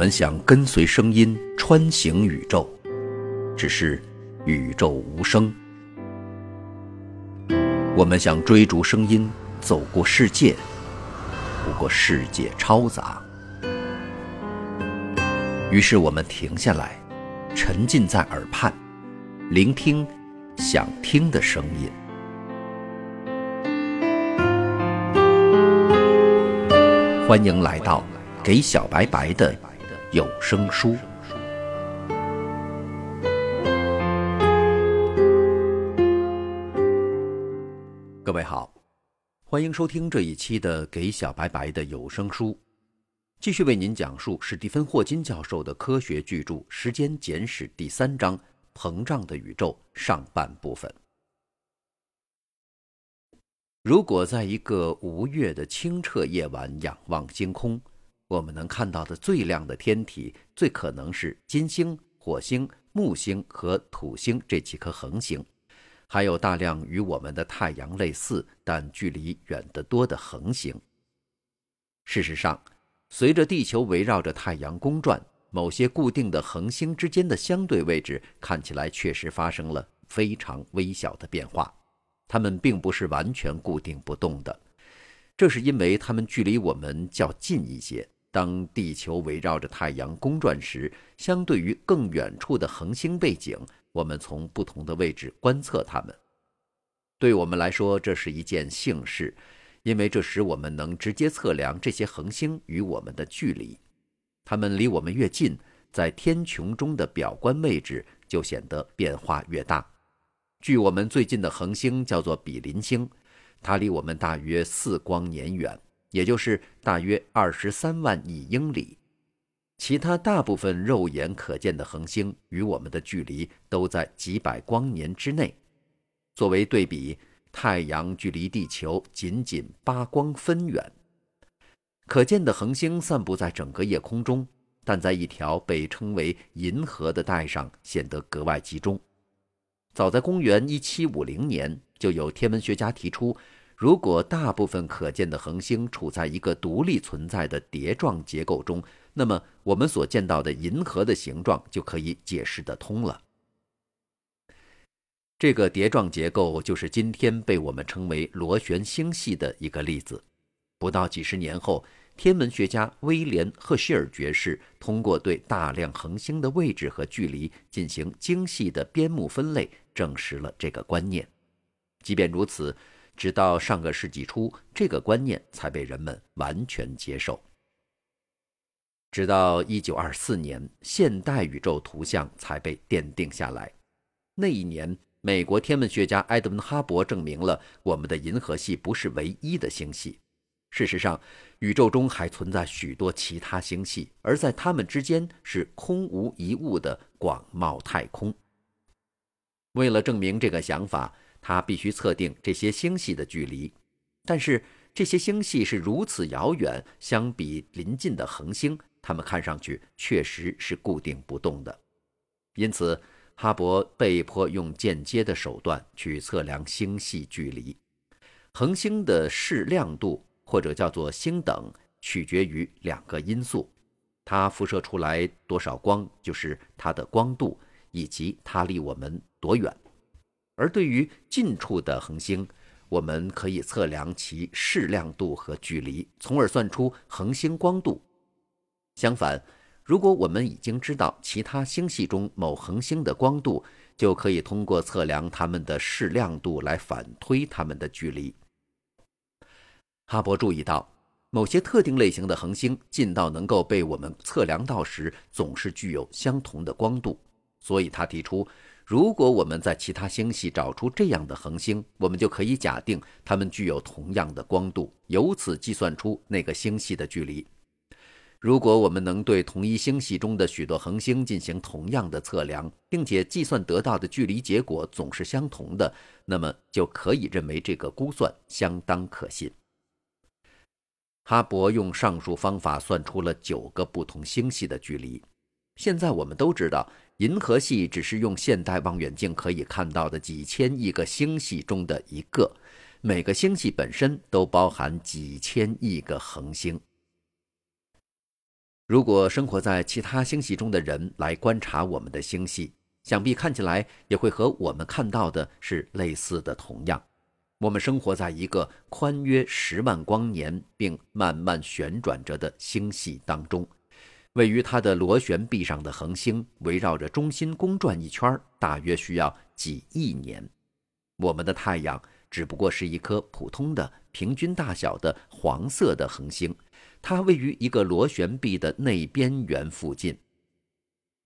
我们想跟随声音穿行宇宙，只是宇宙无声；我们想追逐声音走过世界，不过世界嘈杂。于是我们停下来，沉浸在耳畔，聆听想听的声音。欢迎来到给小白白的有声书。各位好，欢迎收听这一期的给小白白的有声书。继续为您讲述史蒂芬·霍金教授的科学巨著《时间简史》第三章《膨胀的宇宙》上半部分。如果在一个无月的清澈夜晚仰望星空，我们能看到的最亮的天体，最可能是金星、火星、木星和土星这几颗恒星，还有大量与我们的太阳类似但距离远得多的恒星。事实上，随着地球围绕着太阳公转，某些固定的恒星之间的相对位置看起来确实发生了非常微小的变化。它们并不是完全固定不动的，这是因为它们距离我们较近一些。当地球围绕着太阳公转时，相对于更远处的恒星背景，我们从不同的位置观测它们。对我们来说，这是一件幸事，因为这使我们能直接测量这些恒星与我们的距离。它们离我们越近，在天穹中的表观位置就显得变化越大。距我们最近的恒星叫做比邻星，它离我们大约四光年远，也就是大约二十三万亿英里。其他大部分肉眼可见的恒星与我们的距离都在几百光年之内。作为对比，太阳距离地球仅仅八光分远。可见的恒星散布在整个夜空中，但在一条被称为银河的带上显得格外集中。早在公元一七五零年，就有天文学家提出，如果大部分可见的恒星处在一个独立存在的碟状结构中，那么我们所见到的银河的形状就可以解释得通了。这个碟状结构就是今天被我们称为螺旋星系的一个例子。不到几十年后。天文学家威廉·赫歇尔爵士通过对大量恒星的位置和距离进行精细的编目分类，证实了这个观念。即便如此，直到上个世纪初，这个观念才被人们完全接受。直到1924年，现代宇宙图像才被奠定下来。那一年，美国天文学家埃德温·哈勃证明了我们的银河系不是唯一的星系。事实上，宇宙中还存在许多其他星系，而在它们之间是空无一物的广袤太空。为了证明这个想法，他必须测定这些星系的距离。但是这些星系是如此遥远，相比邻近的恒星，它们看上去确实是固定不动的。因此，哈勃被迫用间接的手段去测量星系距离。恒星的视亮度。或者叫做星等，取决于两个因素：它辐射出来多少光，就是它的光度，以及它离我们多远。而对于近处的恒星，我们可以测量其视亮度和距离，从而算出恒星光度。相反，如果我们已经知道其他星系中某恒星的光度，就可以通过测量它们的视亮度来反推它们的距离。哈勃注意到，某些特定类型的恒星近到能够被我们测量到时，总是具有相同的光度。所以他提出，如果我们在其他星系找出这样的恒星，我们就可以假定它们具有同样的光度，由此计算出那个星系的距离。如果我们能对同一星系中的许多恒星进行同样的测量，并且计算得到的距离结果总是相同的，那么就可以认为这个估算相当可信。哈勃用上述方法算出了九个不同星系的距离。现在我们都知道，银河系只是用现代望远镜可以看到的几千亿个星系中的一个，每个星系本身都包含几千亿个恒星。如果生活在其他星系中的人来观察我们的星系，想必看起来也会和我们看到的是类似的。同样，我们生活在一个宽约十万光年并慢慢旋转着的星系当中，位于它的螺旋臂上的恒星围绕着中心公转一圈，大约需要几亿年。我们的太阳只不过是一颗普通的、平均大小的黄色的恒星，它位于一个螺旋臂的内边缘附近。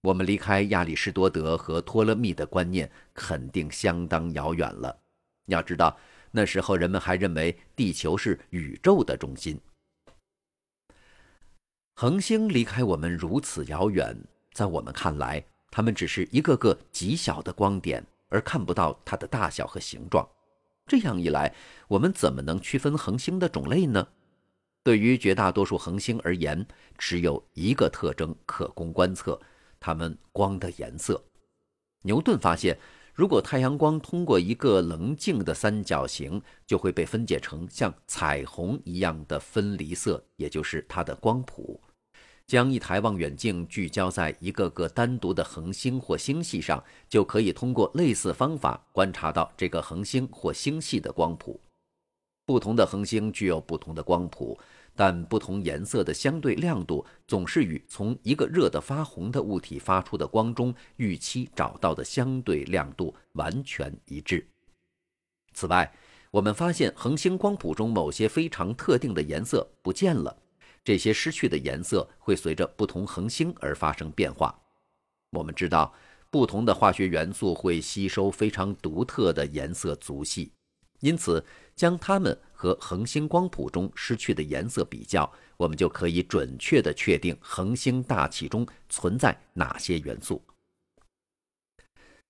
我们离开亚里士多德和托勒密的观念，肯定相当遥远了。要知道，那时候人们还认为地球是宇宙的中心。恒星离开我们如此遥远，在我们看来，它们只是一个个极小的光点，而看不到它的大小和形状。这样一来，我们怎么能区分恒星的种类呢？对于绝大多数恒星而言，只有一个特征可供观测。它们光的颜色，牛顿发现，如果太阳光通过一个棱镜的三角形，就会被分解成像彩虹一样的分离色，也就是它的光谱。将一台望远镜聚焦在一个个单独的恒星或星系上，就可以通过类似方法观察到这个恒星或星系的光谱。不同的恒星具有不同的光谱。但不同颜色的相对亮度总是与从一个热得发红的物体发出的光中预期找到的相对亮度完全一致。此外，我们发现恒星光谱中某些非常特定的颜色不见了，这些失去的颜色会随着不同恒星而发生变化。我们知道，不同的化学元素会吸收非常独特的颜色族系。因此，将它们和恒星光谱中失去的颜色比较，我们就可以准确地确定恒星大气中存在哪些元素。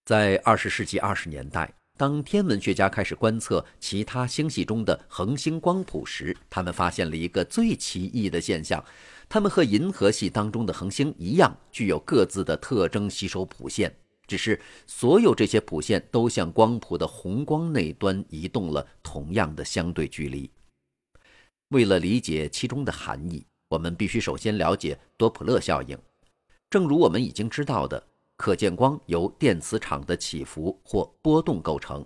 在二十世纪二十年代，当天文学家开始观测其他星系中的恒星光谱时，他们发现了一个最奇异的现象：它们和银河系当中的恒星一样，具有各自的特征吸收谱线。只是所有这些谱线都向光谱的红光那端移动了同样的相对距离。为了理解其中的含义，我们必须首先了解多普勒效应。正如我们已经知道的，可见光由电磁场的起伏或波动构成。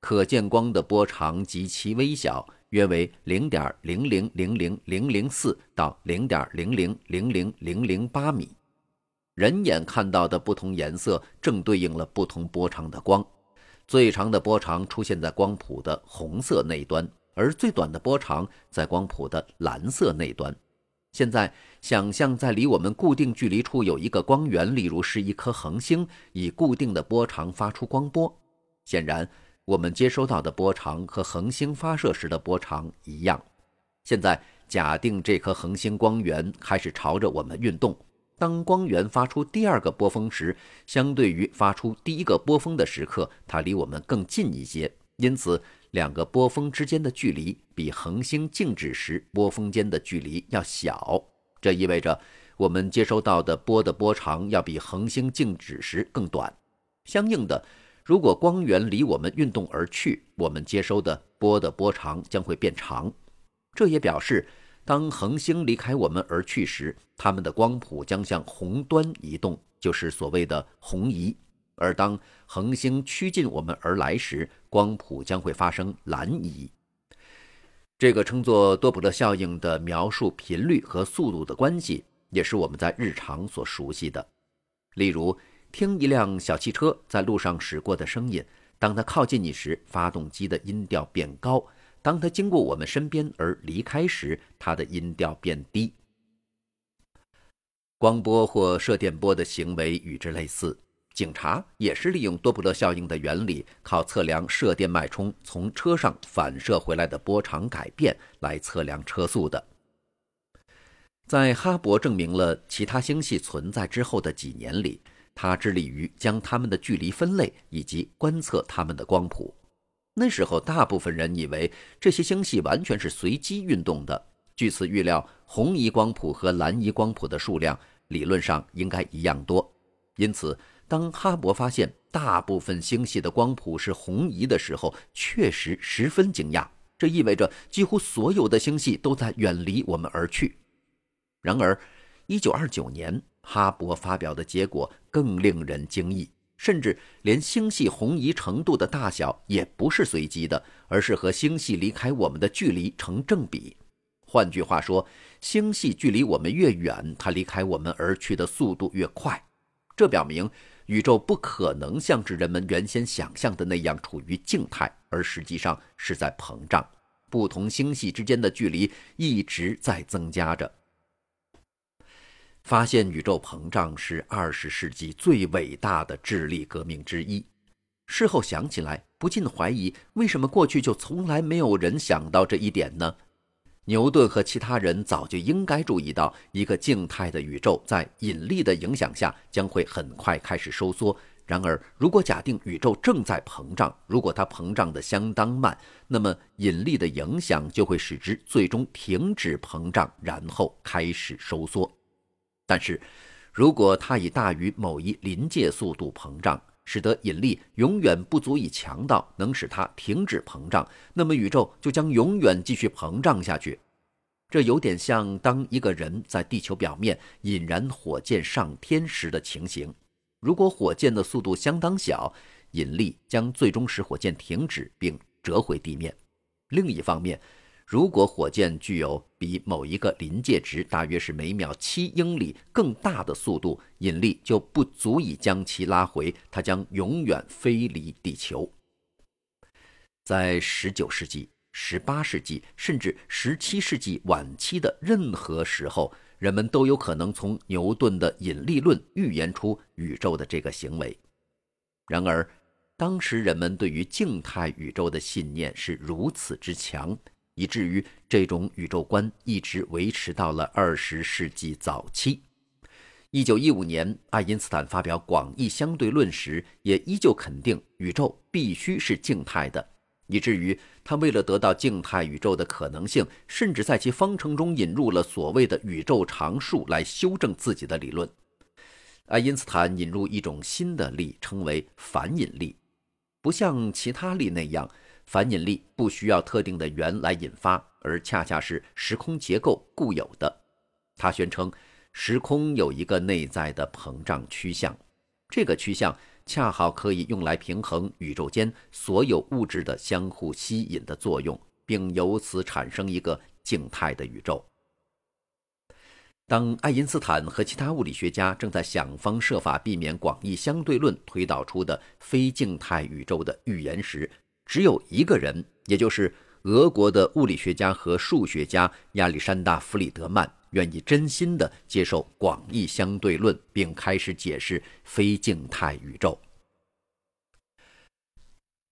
可见光的波长极其微小，约为零点零零零零零零四到零点零零零零零零八米。人眼看到的不同颜色正对应了不同波长的光，最长的波长出现在光谱的红色那端，而最短的波长在光谱的蓝色那端。现在，想象在离我们固定距离处有一个光源，例如是一颗恒星，以固定的波长发出光波。显然，我们接收到的波长和恒星发射时的波长一样。现在，假定这颗恒星光源开始朝着我们运动。当光源发出第二个波峰时，相对于发出第一个波峰的时刻，它离我们更近一些，因此两个波峰之间的距离比恒星静止时波峰间的距离要小。这意味着我们接收到的波的波长要比恒星静止时更短。相应的，如果光源离我们运动而去，我们接收的波的波长将会变长。这也表示。当恒星离开我们而去时，它们的光谱将向红端移动，就是所谓的红移；而当恒星趋近我们而来时，光谱将会发生蓝移。这个称作多普勒效应的描述频率和速度的关系，也是我们在日常所熟悉的。例如，听一辆小汽车在路上驶过的声音，当它靠近你时，发动机的音调变高。当它经过我们身边而离开时，它的音调变低。光波或射电波的行为与之类似。警察也是利用多普勒效应的原理，靠测量射电脉冲从车上反射回来的波长改变来测量车速的。在哈勃证明了其他星系存在之后的几年里，他致力于将它们的距离分类以及观测它们的光谱。那时候，大部分人以为这些星系完全是随机运动的。据此预料，红移光谱和蓝移光谱的数量理论上应该一样多。因此，当哈勃发现大部分星系的光谱是红移的时候，确实十分惊讶。这意味着几乎所有的星系都在远离我们而去。然而，1929年，哈勃发表的结果更令人惊异，甚至连星系红移程度的大小也不是随机的，而是和星系离开我们的距离成正比。换句话说，星系距离我们越远，它离开我们而去的速度越快。这表明宇宙不可能像是人们原先想象的那样处于静态，而实际上是在膨胀。不同星系之间的距离一直在增加着。发现宇宙膨胀是二十世纪最伟大的智力革命之一。事后想起来，不禁怀疑，为什么过去就从来没有人想到这一点呢？牛顿和其他人早就应该注意到，一个静态的宇宙在引力的影响下将会很快开始收缩。然而，如果假定宇宙正在膨胀，如果它膨胀的相当慢，那么引力的影响就会使之最终停止膨胀，然后开始收缩。但是，如果它以大于某一临界速度膨胀，使得引力永远不足以强到能使它停止膨胀，那么宇宙就将永远继续膨胀下去。这有点像当一个人在地球表面引燃火箭上天时的情形。如果火箭的速度相当小，引力将最终使火箭停止并折回地面。另一方面，如果火箭具有比某一个临界值大约是每秒七英里更大的速度，引力就不足以将其拉回，它将永远飞离地球。在19世纪、18世纪甚至17世纪晚期的任何时候，人们都有可能从牛顿的引力论预言出宇宙的这个行为。然而，当时人们对于静态宇宙的信念是如此之强。以至于这种宇宙观一直维持到了二十世纪早期。一九一五年，爱因斯坦发表广义相对论时，也依旧肯定宇宙必须是静态的，以至于他为了得到静态宇宙的可能性，甚至在其方程中引入了所谓的宇宙常数来修正自己的理论。爱因斯坦引入一种新的力，称为反引力，不像其他力那样。反引力不需要特定的源来引发，而恰恰是时空结构固有的。他宣称，时空有一个内在的膨胀趋向，这个趋向恰好可以用来平衡宇宙间所有物质的相互吸引的作用，并由此产生一个静态的宇宙。当爱因斯坦和其他物理学家正在想方设法避免广义相对论推导出的非静态宇宙的预言时，只有一个人，也就是俄国的物理学家和数学家亚历山大·弗里德曼，愿意真心地接受广义相对论，并开始解释非静态宇宙。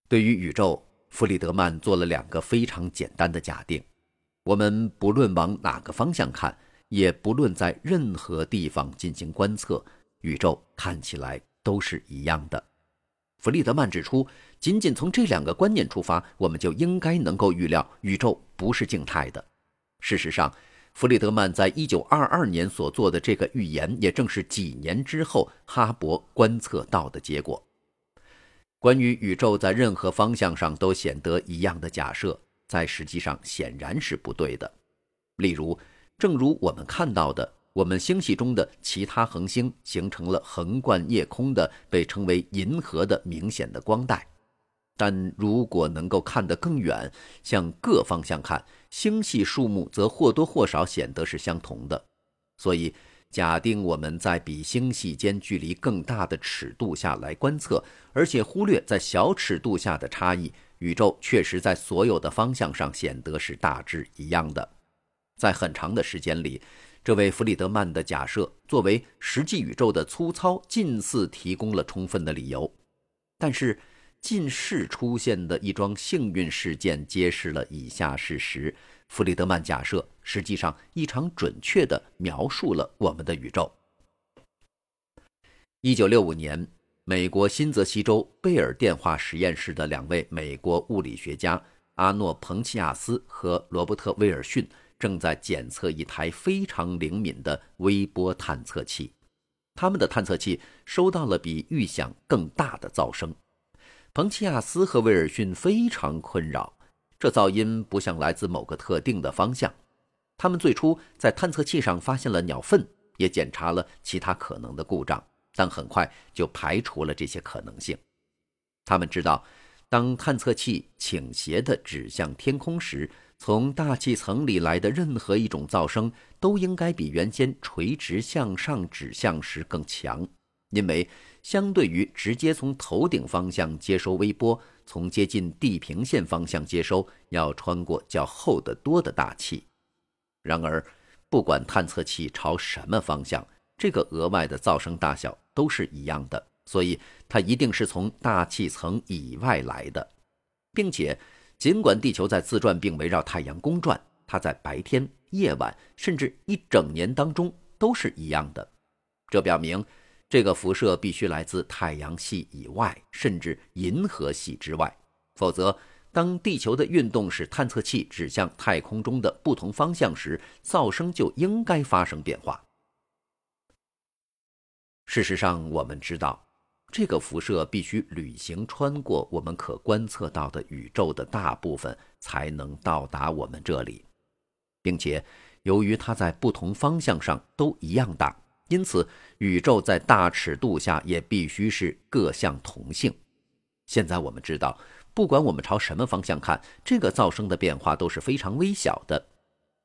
对于宇宙，弗里德曼做了两个非常简单的假定：我们不论往哪个方向看，也不论在任何地方进行观测，宇宙看起来都是一样的。弗里德曼指出。仅仅从这两个观念出发，我们就应该能够预料宇宙不是静态的。事实上，弗里德曼在一九二二年所做的这个预言，也正是几年之后哈勃观测到的结果。关于宇宙在任何方向上都显得一样的假设，在实际上显然是不对的。例如，正如我们看到的。我们星系中的其他恒星形成了横贯夜空的被称为银河的明显的光带。但如果能够看得更远，向各方向看，星系数目则或多或少显得是相同的。所以，假定我们在比星系间距离更大的尺度下来观测，而且忽略在小尺度下的差异，宇宙确实在所有的方向上显得是大致一样的。在很长的时间里，这位弗里德曼的假设作为实际宇宙的粗糙，近似提供了充分的理由。但是，近世出现的一桩幸运事件揭示了以下事实：弗里德曼假设实际上异常准确地描述了我们的宇宙。一九六五年，美国新泽西州贝尔电话实验室的两位美国物理学家阿诺·彭齐亚斯和罗伯特·威尔逊正在检测一台非常灵敏的微波探测器，他们的探测器收到了比预想更大的噪声。彭齐亚斯和威尔逊非常困扰，这噪音不像来自某个特定的方向。他们最初在探测器上发现了鸟粪，也检查了其他可能的故障，但很快就排除了这些可能性。他们知道，当探测器倾斜地指向天空时，从大气层里来的任何一种噪声都应该比原先垂直向上指向时更强，因为相对于直接从头顶方向接收微波，从接近地平线方向接收要穿过较厚得多的大气。然而，不管探测器朝什么方向，这个额外的噪声大小都是一样的，所以它一定是从大气层以外来的，并且。尽管地球在自转并围绕太阳公转，它在白天、夜晚甚至一整年当中都是一样的。这表明，这个辐射必须来自太阳系以外，甚至银河系之外。否则，当地球的运动使探测器指向太空中的不同方向时，噪声就应该发生变化。事实上，我们知道。这个辐射必须旅行穿过我们可观测到的宇宙的大部分，才能到达我们这里，并且由于它在不同方向上都一样大，因此宇宙在大尺度下也必须是各项同性。现在我们知道，不管我们朝什么方向看，这个噪声的变化都是非常微小的。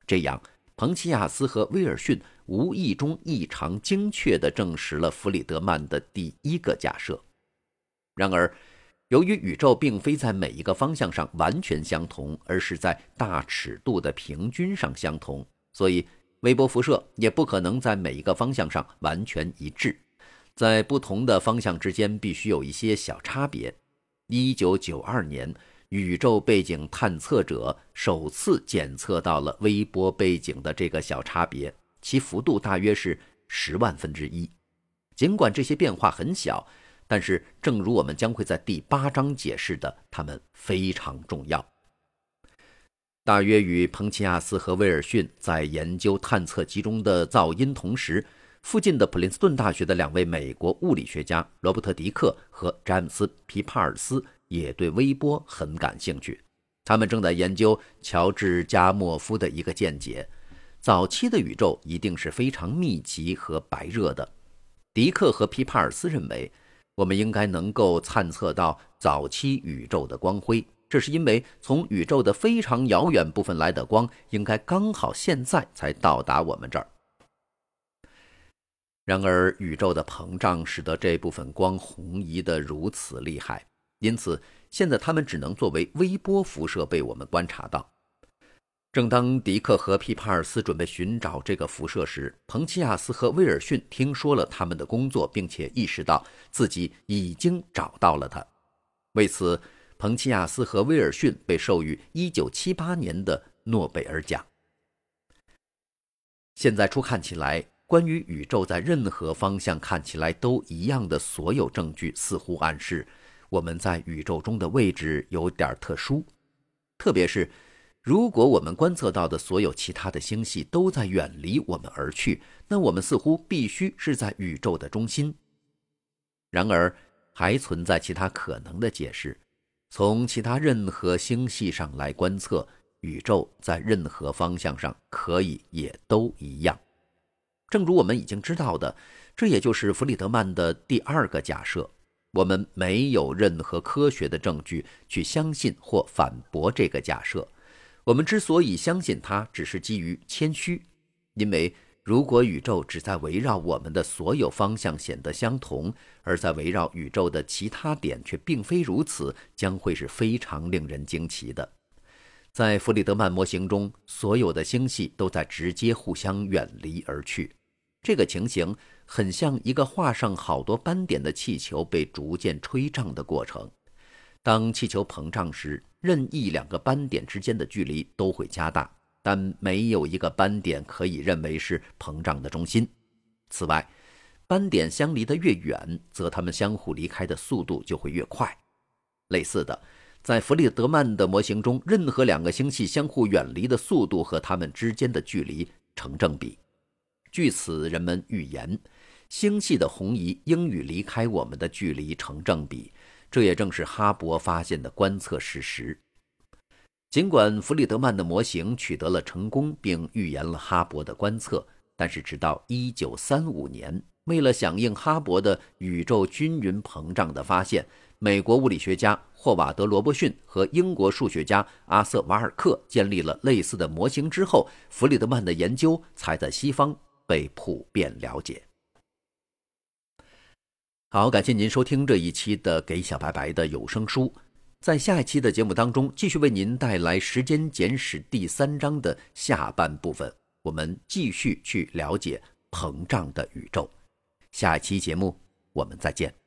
这样。彭齐亚斯和威尔逊无意中异常精确地证实了弗里德曼的第一个假设。然而，由于宇宙并非在每一个方向上完全相同，而是在大尺度的平均上相同，所以微波辐射也不可能在每一个方向上完全一致。在不同的方向之间必须有一些小差别。一九九二年。宇宙背景探测者首次检测到了微波背景的这个小差别，其幅度大约是十万分之一。尽管这些变化很小，但是正如我们将会在第八章解释的，它们非常重要。大约与彭齐亚斯和威尔逊在研究探测机中的噪音同时，附近的普林斯顿大学的两位美国物理学家罗伯特·迪克和詹姆斯·皮帕尔斯。也对微波很感兴趣，他们正在研究乔治·加莫夫的一个见解：早期的宇宙一定是非常密集和白热的。迪克和皮帕尔斯认为，我们应该能够探测到早期宇宙的光辉，这是因为从宇宙的非常遥远部分来的光，应该刚好现在才到达我们这儿。然而，宇宙的膨胀使得这部分光红移得如此厉害。因此，现在它们只能作为微波辐射被我们观察到。正当迪克和皮帕尔斯准备寻找这个辐射时，彭齐亚斯和威尔逊听说了他们的工作，并且意识到自己已经找到了它。为此，彭齐亚斯和威尔逊被授予1978年的诺贝尔奖。现在初看起来，关于宇宙在任何方向看起来都一样的所有证据，似乎暗示。我们在宇宙中的位置有点特殊，特别是如果我们观测到的所有其他的星系都在远离我们而去，那我们似乎必须是在宇宙的中心。然而，还存在其他可能的解释。从其他任何星系上来观测，宇宙在任何方向上可以也都一样。正如我们已经知道的，这也就是弗里德曼的第二个假设。我们没有任何科学的证据去相信或反驳这个假设。我们之所以相信它，只是基于谦虚，因为如果宇宙只在围绕我们的所有方向显得相同，而在围绕宇宙的其他点却并非如此，将会是非常令人惊奇的。在弗里德曼模型中，所有的星系都在直接互相远离而去。这个情形。很像一个画上好多斑点的气球被逐渐吹胀的过程。当气球膨胀时，任意两个斑点之间的距离都会加大，但没有一个斑点可以认为是膨胀的中心。此外，斑点相离得越远，则它们相互离开的速度就会越快。类似的，在弗里德曼的模型中，任何两个星系相互远离的速度和它们之间的距离成正比。据此，人们预言。星系的红移应与离开我们的距离成正比，这也正是哈勃发现的观测事实。尽管弗里德曼的模型取得了成功，并预言了哈勃的观测，但是直到1935年，为了响应哈勃的宇宙均匀膨胀的发现，美国物理学家霍瓦德·罗伯逊和英国数学家阿瑟·瓦尔克建立了类似的模型之后，弗里德曼的研究才在西方被普遍了解。好，感谢您收听这一期的《给小白白》的有声书。在下一期的节目当中，继续为您带来《时间简史》第三章的下半部分，我们继续去了解膨胀的宇宙。下一期节目，我们再见。